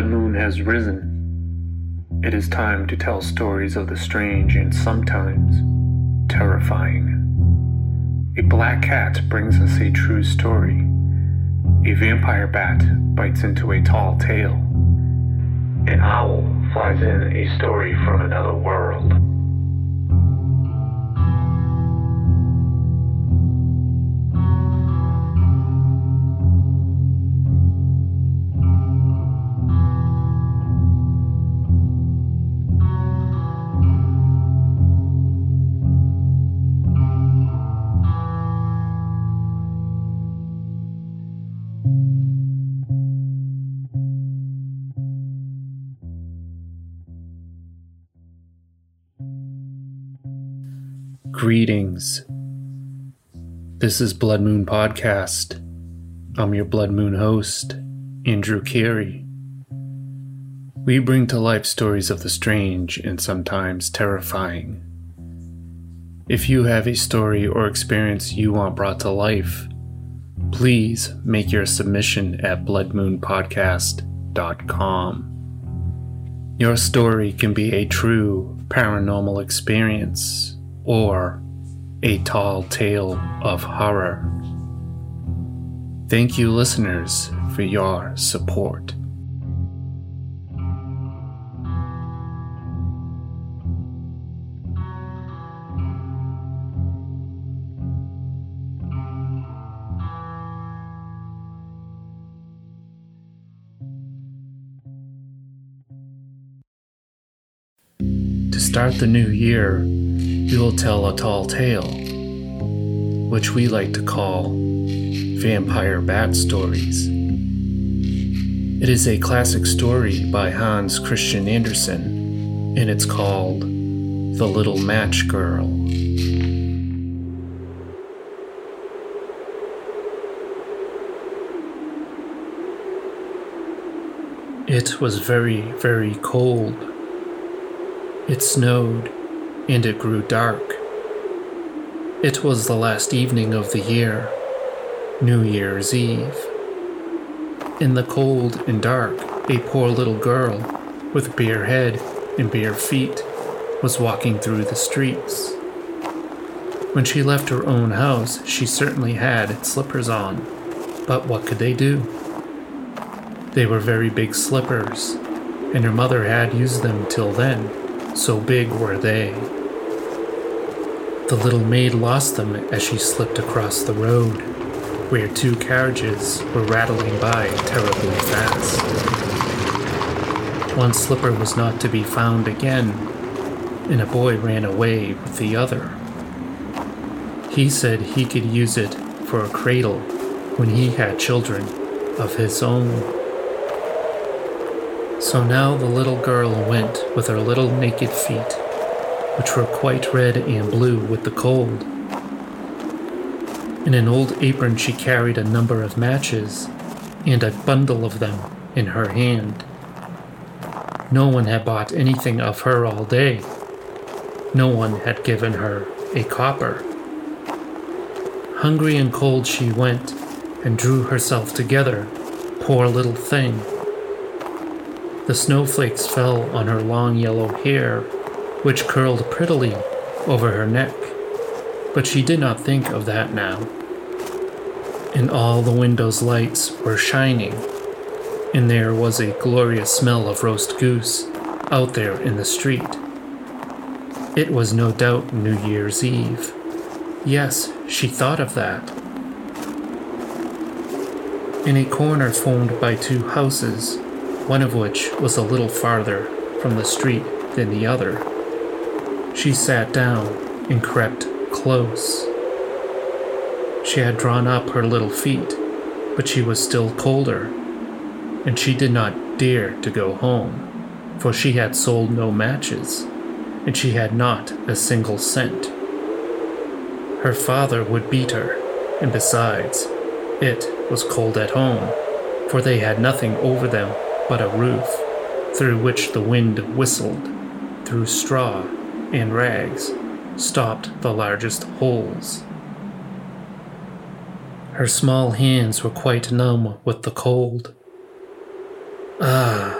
blood moon has risen. It is time to tell stories of the strange and sometimes terrifying. A black cat brings us a true story. A vampire bat bites into a tall tale. An owl flies in a story from another world. Greetings. This is Blood Moon Podcast. I'm your Blood Moon host, Andrew Carey. We bring to life stories of the strange and sometimes terrifying. If you have a story or experience you want brought to life, please make your submission at bloodmoonpodcast.com. Your story can be a true paranormal experience or a tall tale of horror. Thank you, listeners, for your support. To start the new year, will tell a tall tale, which we like to call Vampire Bat Stories. It is a classic story by Hans Christian Andersen, and it's called The Little Match Girl. It was very, very cold. It snowed and it grew dark. It was the last evening of the year, New Year's Eve. In the cold and dark, a poor little girl with bare head and bare feet was walking through the streets. When she left her own house, she certainly had slippers on, but what could they do? They were very big slippers, and her mother had used them till then, so big were they. The little maid lost them as she slipped across the road, where two carriages were rattling by terribly fast. One slipper was not to be found again, and a boy ran away with the other. He said he could use it for a cradle when he had children of his own. So now the little girl went with her little naked feet which were quite red and blue with the cold. In an old apron, she carried a number of matches and a bundle of them in her hand. No one had bought anything of her all day. No one had given her a copper. Hungry and cold, she went and drew herself together, poor little thing. The snowflakes fell on her long yellow hair which curled prettily over her neck. But she did not think of that now. And all the windows' lights were shining, and there was a glorious smell of roast goose out there in the street. It was no doubt New Year's Eve. Yes, she thought of that. In a corner formed by two houses, one of which was a little farther from the street than the other, she sat down and crept close. She had drawn up her little feet, but she was still colder, and she did not dare to go home, for she had sold no matches, and she had not a single cent. Her father would beat her, and besides, it was cold at home, for they had nothing over them but a roof, through which the wind whistled, through straw and rags stopped the largest holes. Her small hands were quite numb with the cold. Ah,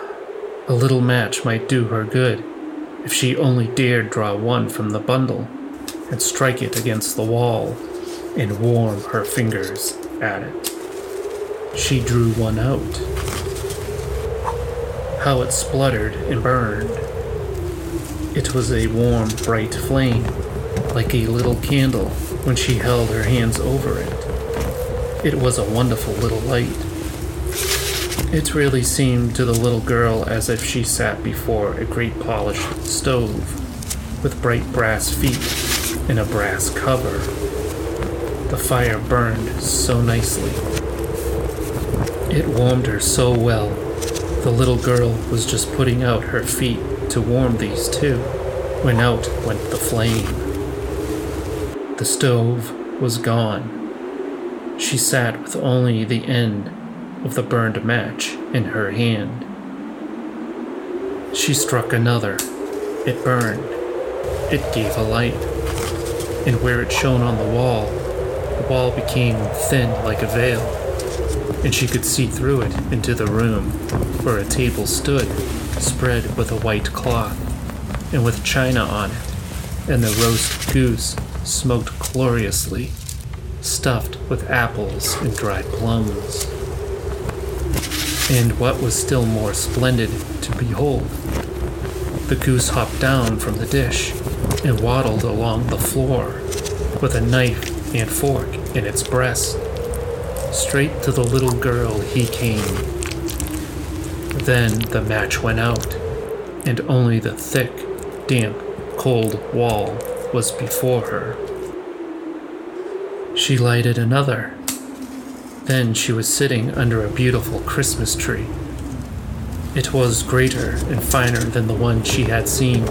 A little match might do her good if she only dared draw one from the bundle and strike it against the wall and warm her fingers at it. She drew one out. How it spluttered and burned. It was a warm, bright flame, like a little candle when she held her hands over it. It was a wonderful little light. It really seemed to the little girl as if she sat before a great polished stove with bright brass feet and a brass cover. The fire burned so nicely. It warmed her so well. The little girl was just putting out her feet to warm these too when out went the flame. The stove was gone. She sat with only the end of the burned match in her hand. She struck another. It burned. It gave a light. And where it shone on the wall, the wall became thin like a veil, and she could see through it into the room where a table stood, spread with a white cloth, and with china on it, and the roast goose smoked gloriously, stuffed with apples and dried plums. And what was still more splendid to behold, the goose hopped down from the dish and waddled along the floor with a knife and fork in its breast. Straight to the little girl he came. Then the match went out, and only the thick, damp, cold wall was before her. She lighted another then she was sitting under a beautiful Christmas tree. It was greater and finer than the one she had seen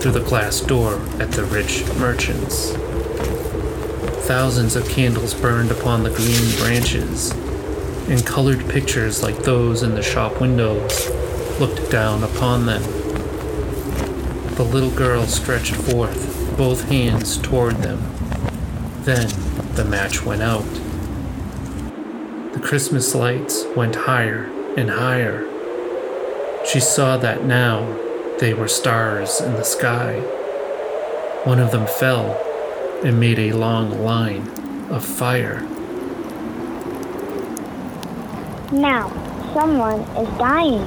through the glass door at the rich merchant's. Thousands of candles burned upon the green branches, and colored pictures like those in the shop windows looked down upon them. The little girl stretched forth both hands toward them. Then the match went out. The Christmas lights went higher and higher. She saw that now they were stars in the sky. One of them fell and made a long line of fire. Now, someone is dying,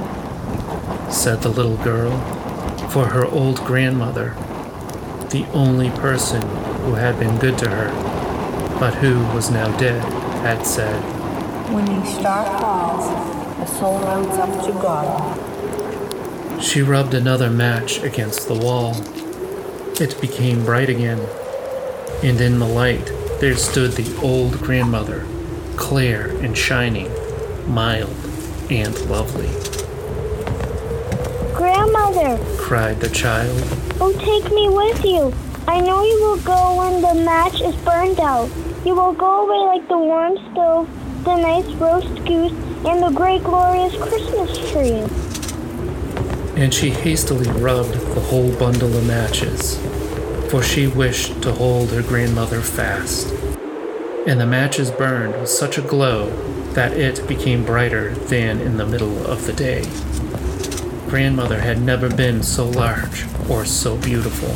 said the little girl, for her old grandmother, the only person who had been good to her, but who was now dead, had said, when a star falls, the soul runs up to God. She rubbed another match against the wall. It became bright again, and in the light there stood the old grandmother, clear and shining, mild and lovely. Grandmother, cried the child, oh, take me with you. I know you will go when the match is burned out. You will go away like the warm stove the nice roast goose, and the great glorious Christmas tree. And she hastily rubbed the whole bundle of matches, for she wished to hold her grandmother fast. And the matches burned with such a glow that it became brighter than in the middle of the day. Grandmother had never been so large or so beautiful.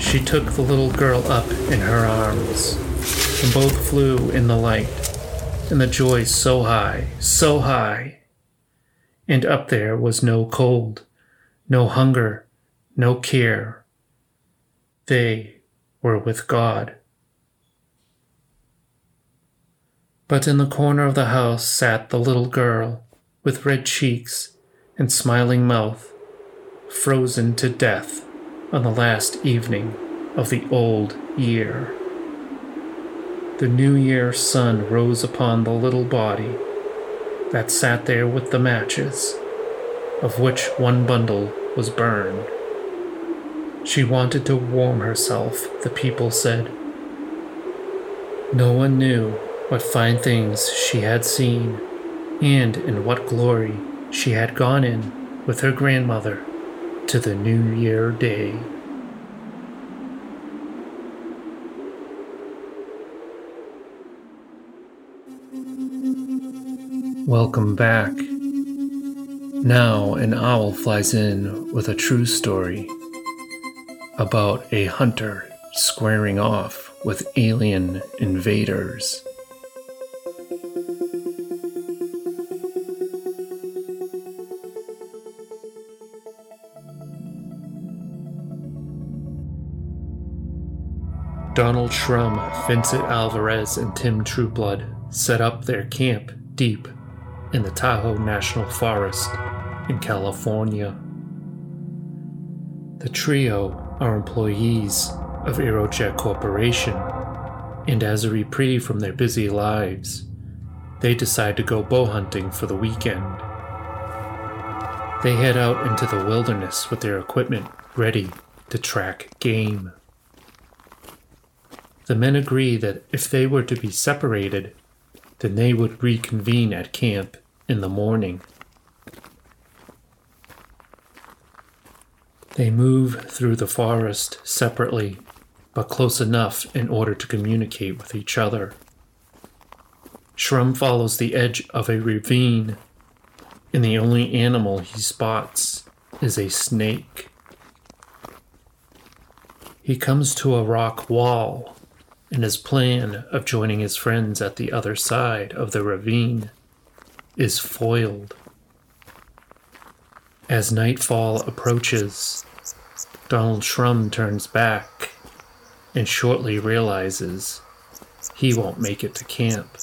She took the little girl up in her arms, and both flew in the light and the joy so high, so high. And up there was no cold, no hunger, no care. They were with God. But in the corner of the house sat the little girl with red cheeks and smiling mouth, frozen to death on the last evening of the old year. The New Year sun rose upon the little body that sat there with the matches, of which one bundle was burned. She wanted to warm herself, the people said. No one knew what fine things she had seen, and in what glory she had gone in with her grandmother to the New Year day. Welcome back. Now, an owl flies in with a true story about a hunter squaring off with alien invaders. Donald Shrum, Vincent Alvarez, and Tim Trueblood set up their camp deep in the Tahoe National Forest in California. The trio are employees of Aerojet Corporation, and as a reprieve from their busy lives, they decide to go bow hunting for the weekend. They head out into the wilderness with their equipment ready to track game. The men agree that if they were to be separated, then they would reconvene at camp in the morning. They move through the forest separately, but close enough in order to communicate with each other. Shrum follows the edge of a ravine, and the only animal he spots is a snake. He comes to a rock wall, and his plan of joining his friends at the other side of the ravine is foiled. As nightfall approaches, Donald Shrum turns back and shortly realizes he won't make it to camp.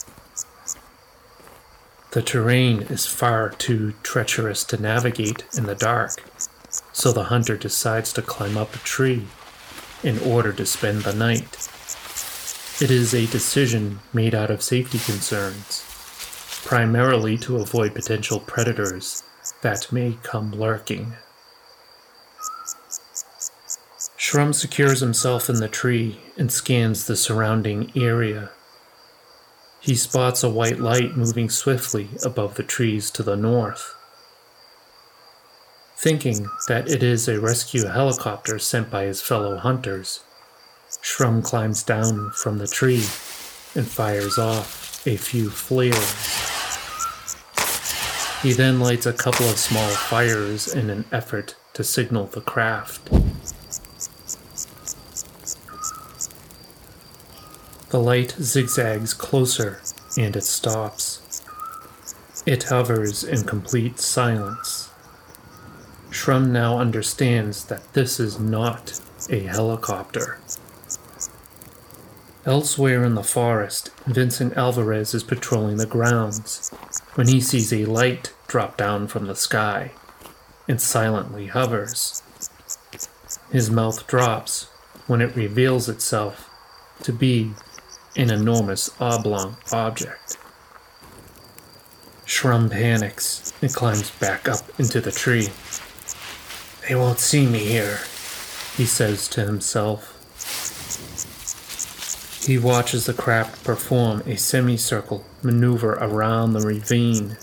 The terrain is far too treacherous to navigate in the dark, so the hunter decides to climb up a tree in order to spend the night. It is a decision made out of safety concerns, primarily to avoid potential predators that may come lurking. Shrum secures himself in the tree and scans the surrounding area. He spots a white light moving swiftly above the trees to the north. Thinking that it is a rescue helicopter sent by his fellow hunters, Shrum climbs down from the tree and fires off a few flares. He then lights a couple of small fires in an effort to signal the craft. The light zigzags closer and it stops. It hovers in complete silence. Shrum now understands that this is not a helicopter. Elsewhere in the forest, Vincent Alvarez is patrolling the grounds when he sees a light drop down from the sky and silently hovers. His mouth drops when it reveals itself to be an enormous oblong object. Shrum panics and climbs back up into the tree. They won't see me here, he says to himself. He watches the craft perform a semicircle maneuver around the ravine.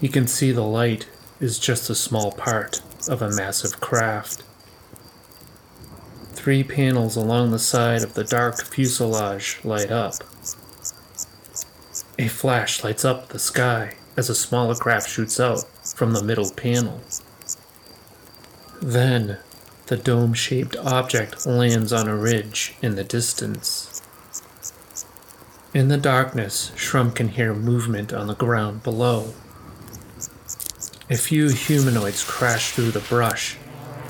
He can see the light is just a small part of a massive craft. Three panels along the side of the dark fuselage light up. A flash lights up the sky as a smaller craft shoots out from the middle panel. Then, the dome shaped object lands on a ridge in the distance. In the darkness, Shrum can hear movement on the ground below. A few humanoids crash through the brush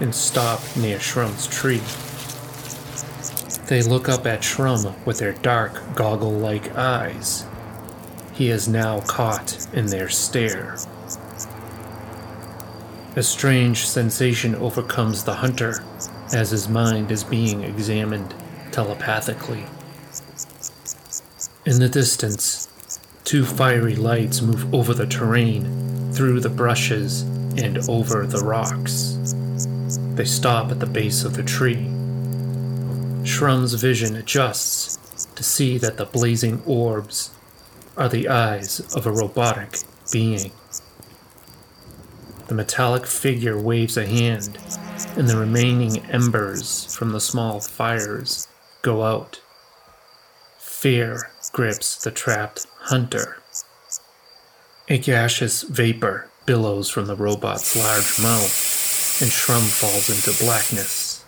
and stop near Shrum's tree. They look up at Shrum with their dark, goggle like eyes. He is now caught in their stare. A strange sensation overcomes the hunter as his mind is being examined telepathically. In the distance, two fiery lights move over the terrain, through the brushes, and over the rocks. They stop at the base of the tree. Shrum's vision adjusts to see that the blazing orbs are the eyes of a robotic being. The metallic figure waves a hand, and the remaining embers from the small fires go out. Fear grips the trapped hunter. A gaseous vapor billows from the robot's large mouth, and Shrum falls into blackness.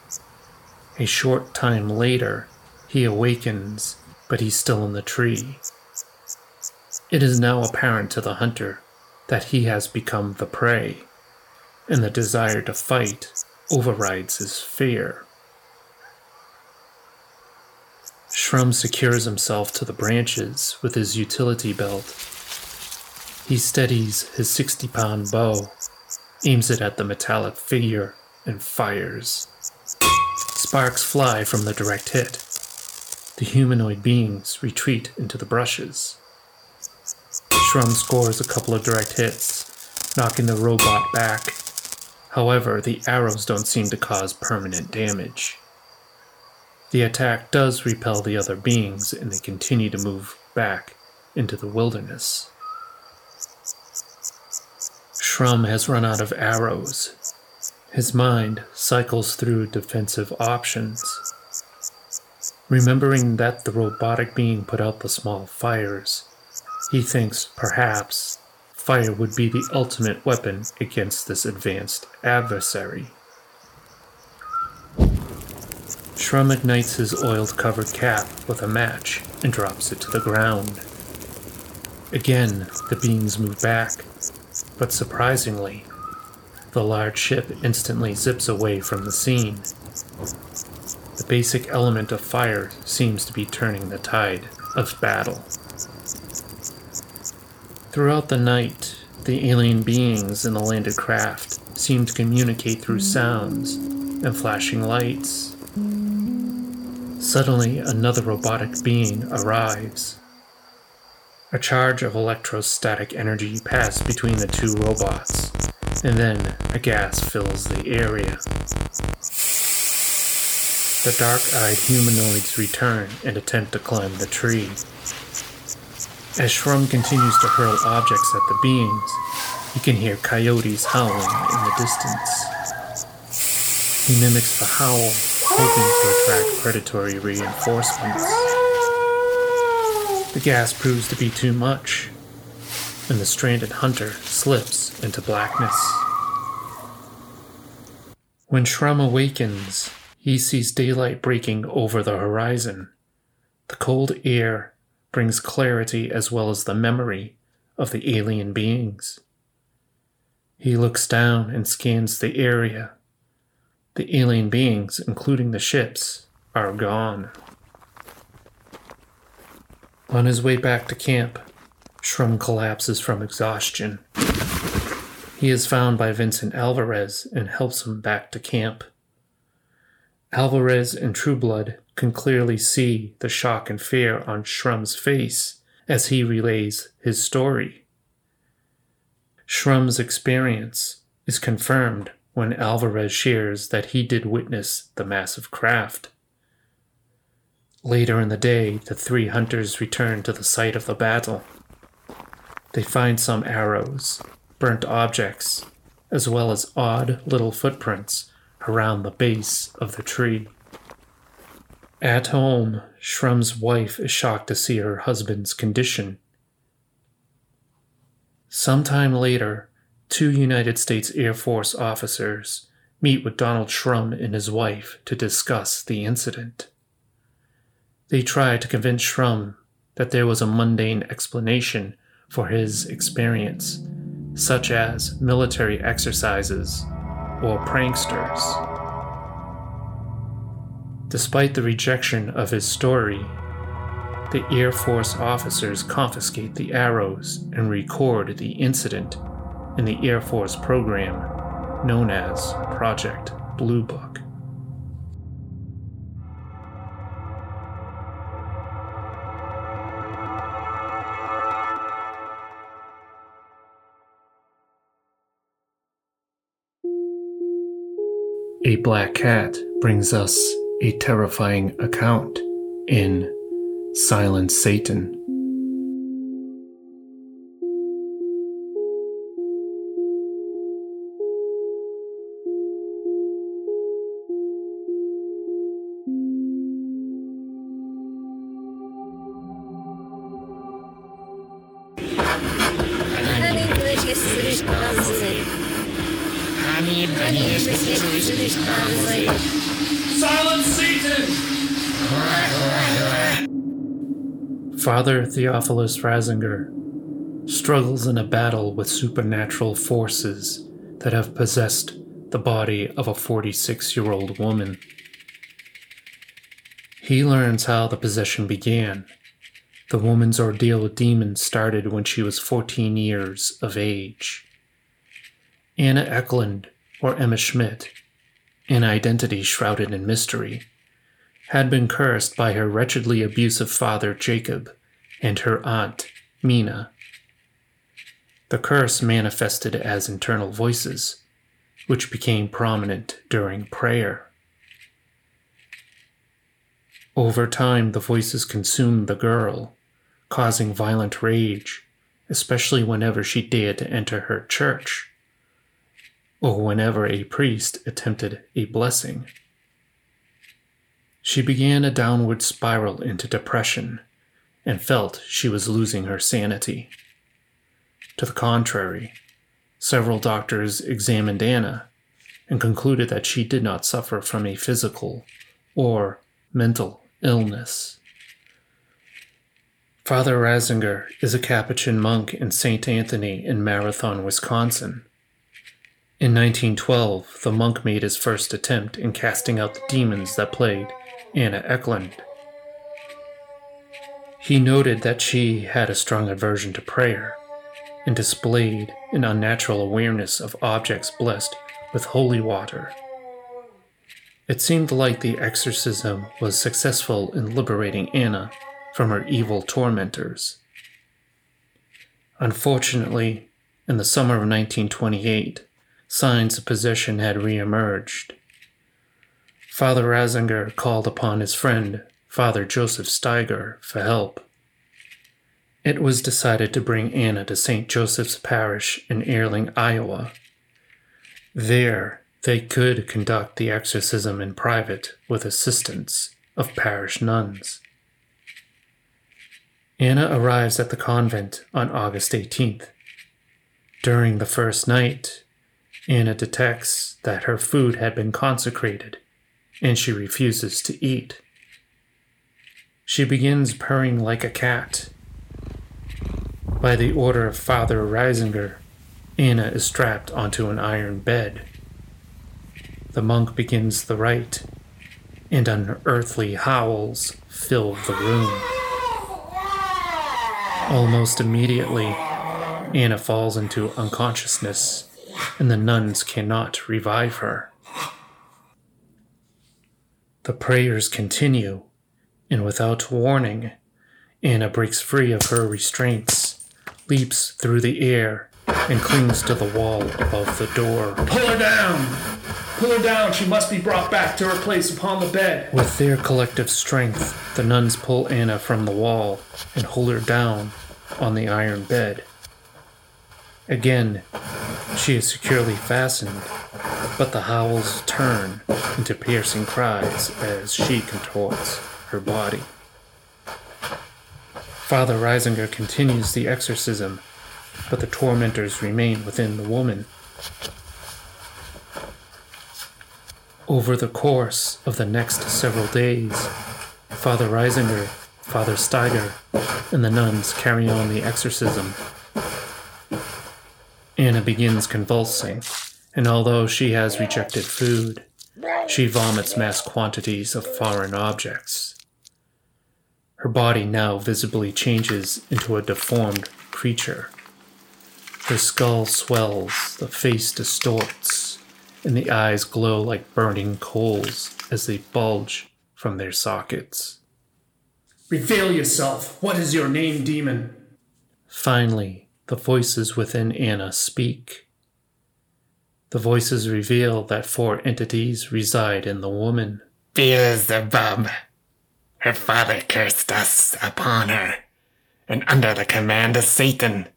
A short time later, he awakens, but he's still in the tree. It is now apparent to the hunter that he has become the prey, and the desire to fight overrides his fear. Shrum secures himself to the branches with his utility belt. He steadies his 60 pound bow, aims it at the metallic figure, and fires. Sparks fly from the direct hit. The humanoid beings retreat into the brushes. Shrum scores a couple of direct hits, knocking the robot back. However, the arrows don't seem to cause permanent damage. The attack does repel the other beings, and they continue to move back into the wilderness. Shrum has run out of arrows. His mind cycles through defensive options. Remembering that the robotic being put out the small fires, he thinks perhaps fire would be the ultimate weapon against this advanced adversary. Shrum ignites his oiled covered cap with a match and drops it to the ground. Again, the beings move back, but surprisingly, the large ship instantly zips away from the scene. The basic element of fire seems to be turning the tide of battle. Throughout the night, the alien beings in the landed craft seem to communicate through sounds and flashing lights. Suddenly, another robotic being arrives. A charge of electrostatic energy passes between the two robots, and then a gas fills the area. The dark eyed humanoids return and attempt to climb the tree. As Shrum continues to hurl objects at the beings, he can hear coyotes howling in the distance. He mimics the howl, hoping to attract predatory reinforcements. The gas proves to be too much, and the stranded hunter slips into blackness. When Shrum awakens, he sees daylight breaking over the horizon. The cold air brings clarity as well as the memory of the alien beings. He looks down and scans the area. The alien beings, including the ships, are gone. On his way back to camp, Shrum collapses from exhaustion. He is found by Vincent Alvarez and helps him back to camp. Alvarez and Trueblood can clearly see the shock and fear on Shrum's face as he relays his story. Shrum's experience is confirmed when Alvarez shares that he did witness the massive craft. Later in the day, the three hunters return to the site of the battle. They find some arrows, burnt objects, as well as odd little footprints around the base of the tree. At home, Shrum's wife is shocked to see her husband's condition. Sometime later, two United States Air Force officers meet with Donald Shrum and his wife to discuss the incident. They try to convince Shrum that there was a mundane explanation for his experience, such as military exercises or pranksters. Despite the rejection of his story, the Air Force officers confiscate the arrows and record the incident in the Air Force program known as Project Blue Book. A black cat brings us a terrifying account in Silent Satan. Theophilus Riesinger struggles in a battle with supernatural forces that have possessed the body of a 46 year old woman. He learns how the possession began. The woman's ordeal with demons started when she was 14 years of age. Anna Ecklund, or Emma Schmidt, an identity shrouded in mystery, had been cursed by her wretchedly abusive father Jacob and her aunt Mina. The curse manifested as internal voices, which became prominent during prayer. Over time, the voices consumed the girl, causing violent rage, especially whenever she dared to enter her church, or whenever a priest attempted a blessing. She began a downward spiral into depression and felt she was losing her sanity. To the contrary, several doctors examined Anna and concluded that she did not suffer from a physical or mental illness. Father Riesinger is a Capuchin monk in St. Anthony in Marathon, Wisconsin. In 1912, the monk made his first attempt in casting out the demons that plagued Anna Ecklund. He noted that she had a strong aversion to prayer and displayed an unnatural awareness of objects blessed with holy water. It seemed like the exorcism was successful in liberating Anna from her evil tormentors. Unfortunately, in the summer of 1928, signs of possession had reemerged. Father Riesinger called upon his friend, Father Joseph Steiger, for help. It was decided to bring Anna to St. Joseph's Parish in Earling, Iowa. There, they could conduct the exorcism in private with assistance of parish nuns. Anna arrives at the convent on August 18th. During the first night, Anna detects that her food had been consecrated and she refuses to eat. She begins purring like a cat. By the order of Father Riesinger, Anna is strapped onto an iron bed. The monk begins the rite, and unearthly howls fill the room. Almost immediately, Anna falls into unconsciousness, and the nuns cannot revive her. The prayers continue, and without warning, Anna breaks free of her restraints, leaps through the air, and clings to the wall above the door. Pull her down! Pull her down! She must be brought back to her place upon the bed! With their collective strength, the nuns pull Anna from the wall and hold her down on the iron bed. Again, she is securely fastened, but the howls turn into piercing cries as she contorts her body. Father Riesinger continues the exorcism, but the tormentors remain within the woman. Over the course of the next several days, Father Riesinger, Father Steiger, and the nuns carry on the exorcism. Anna begins convulsing, and although she has rejected food, she vomits mass quantities of foreign objects. Her body now visibly changes into a deformed creature. Her skull swells, the face distorts, and the eyes glow like burning coals as they bulge from their sockets. Reveal yourself! What is your name, demon? Finally, the voices within Anna speak. The voices reveal that four entities reside in the woman. Beelzebub. Her father cursed us upon her, and under the command of Satan,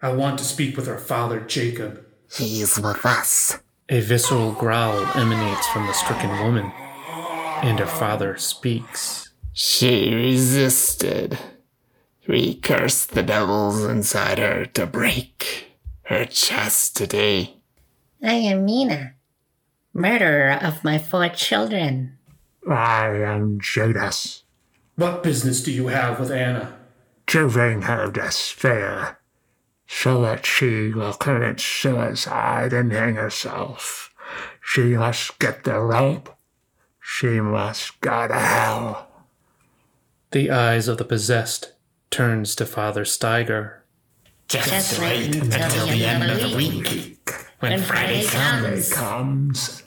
I want to speak with her father, Jacob. he's with us. A visceral growl emanates from the stricken woman, and her father speaks. She resisted. We cursed the devils inside her to break her chastity. I am Mina, murderer of my four children. I am Judas, What business do you have with Anna? to bring her despair, so that she will commit suicide and hang herself. She must get the rope. She must go to hell. The eyes of the possessed turns to Father Steiger. Just wait until the end of the week. When Friday comes, Comes.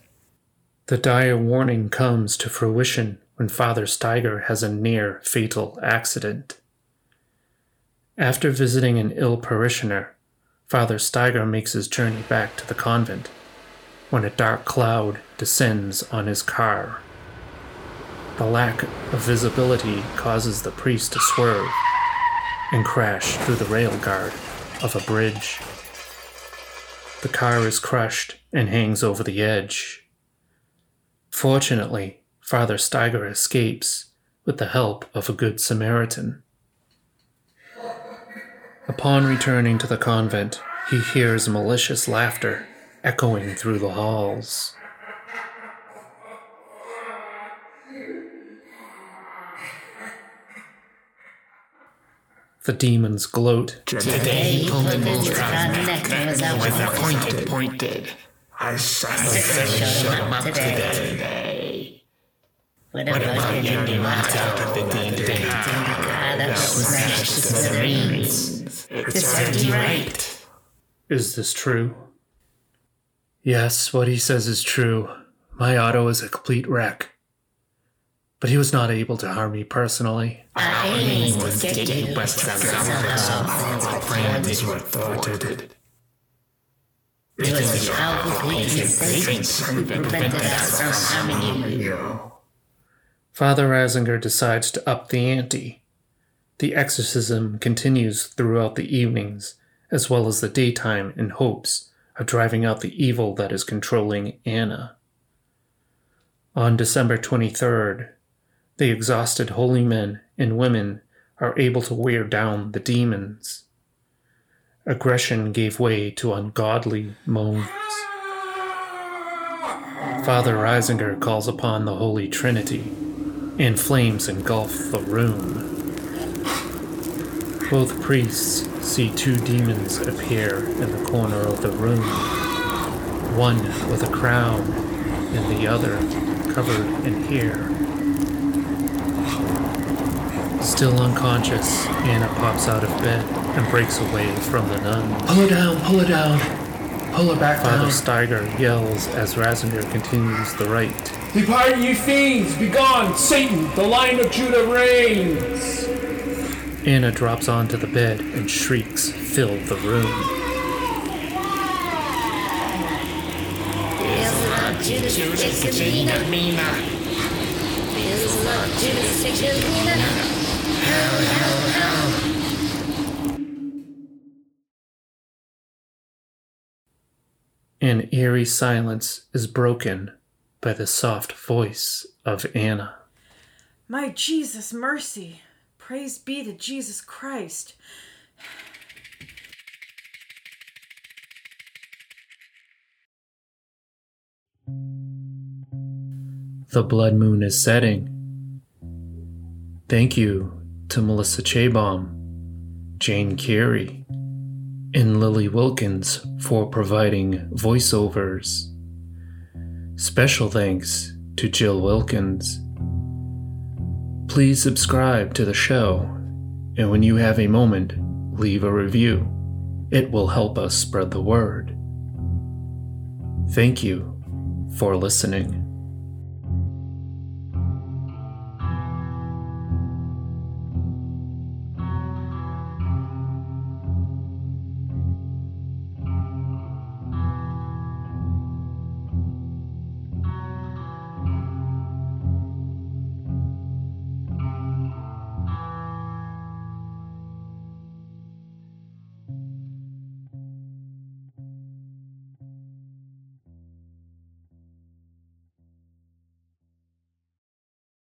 The dire warning comes to fruition when Father Steiger has a near fatal accident. After visiting an ill parishioner, Father Steiger makes his journey back to the convent when a dark cloud descends on his car. The lack of visibility causes the priest to swerve and crash through the rail guard of a bridge. The car is crushed and hangs over the edge. Fortunately, Father Steiger escapes with the help of a good Samaritan. Upon returning to the convent, he hears malicious laughter echoing through the halls. The demons gloat today Pumble's front neck was out Was appointed, pointed. I showed shut up today. today. What about your new Out of the D&D. car ah, that was smashed to smithereens? It's serves you right. Is this true? Yes, what he says is true. My auto is a complete wreck. But he was not able to harm me personally. Our aim was to get you, But somehow our plans were thwarted. You. Father Riesinger decides to up the ante. The exorcism continues throughout the evenings, as well as the daytime, in hopes of driving out the evil that is controlling Anna. On December 23rd, the exhausted holy men and women are able to wear down the demons. Aggression gave way to ungodly moans. Father Riesinger calls upon the Holy Trinity, and flames engulf the room. Both priests see two demons appear in the corner of the room, one with a crown and the other covered in hair. Still unconscious, Anna pops out of bed and breaks away from the nuns. Pull her down, pull her down. Pull her back Father down. Steiger yells as Riesinger continues the rite. Depart, ye fiends! Begone! Satan, the lion of Judah reigns! Anna drops onto the bed and shrieks fill the room. Feels love Judas takes Mina. Mina. Feels love Judas takes Mina. Hell, hell, hell. An eerie silence is broken by the soft voice of Anna. My Jesus, mercy. Praise be to Jesus Christ. The blood moon is setting. Thank you to Melissa Chabom, Jane Carey, and Lily Wilkins for providing voiceovers. Special thanks to Jill Wilkins. Please subscribe to the show, and when you have a moment, leave a review. It will help us spread the word. Thank you for listening.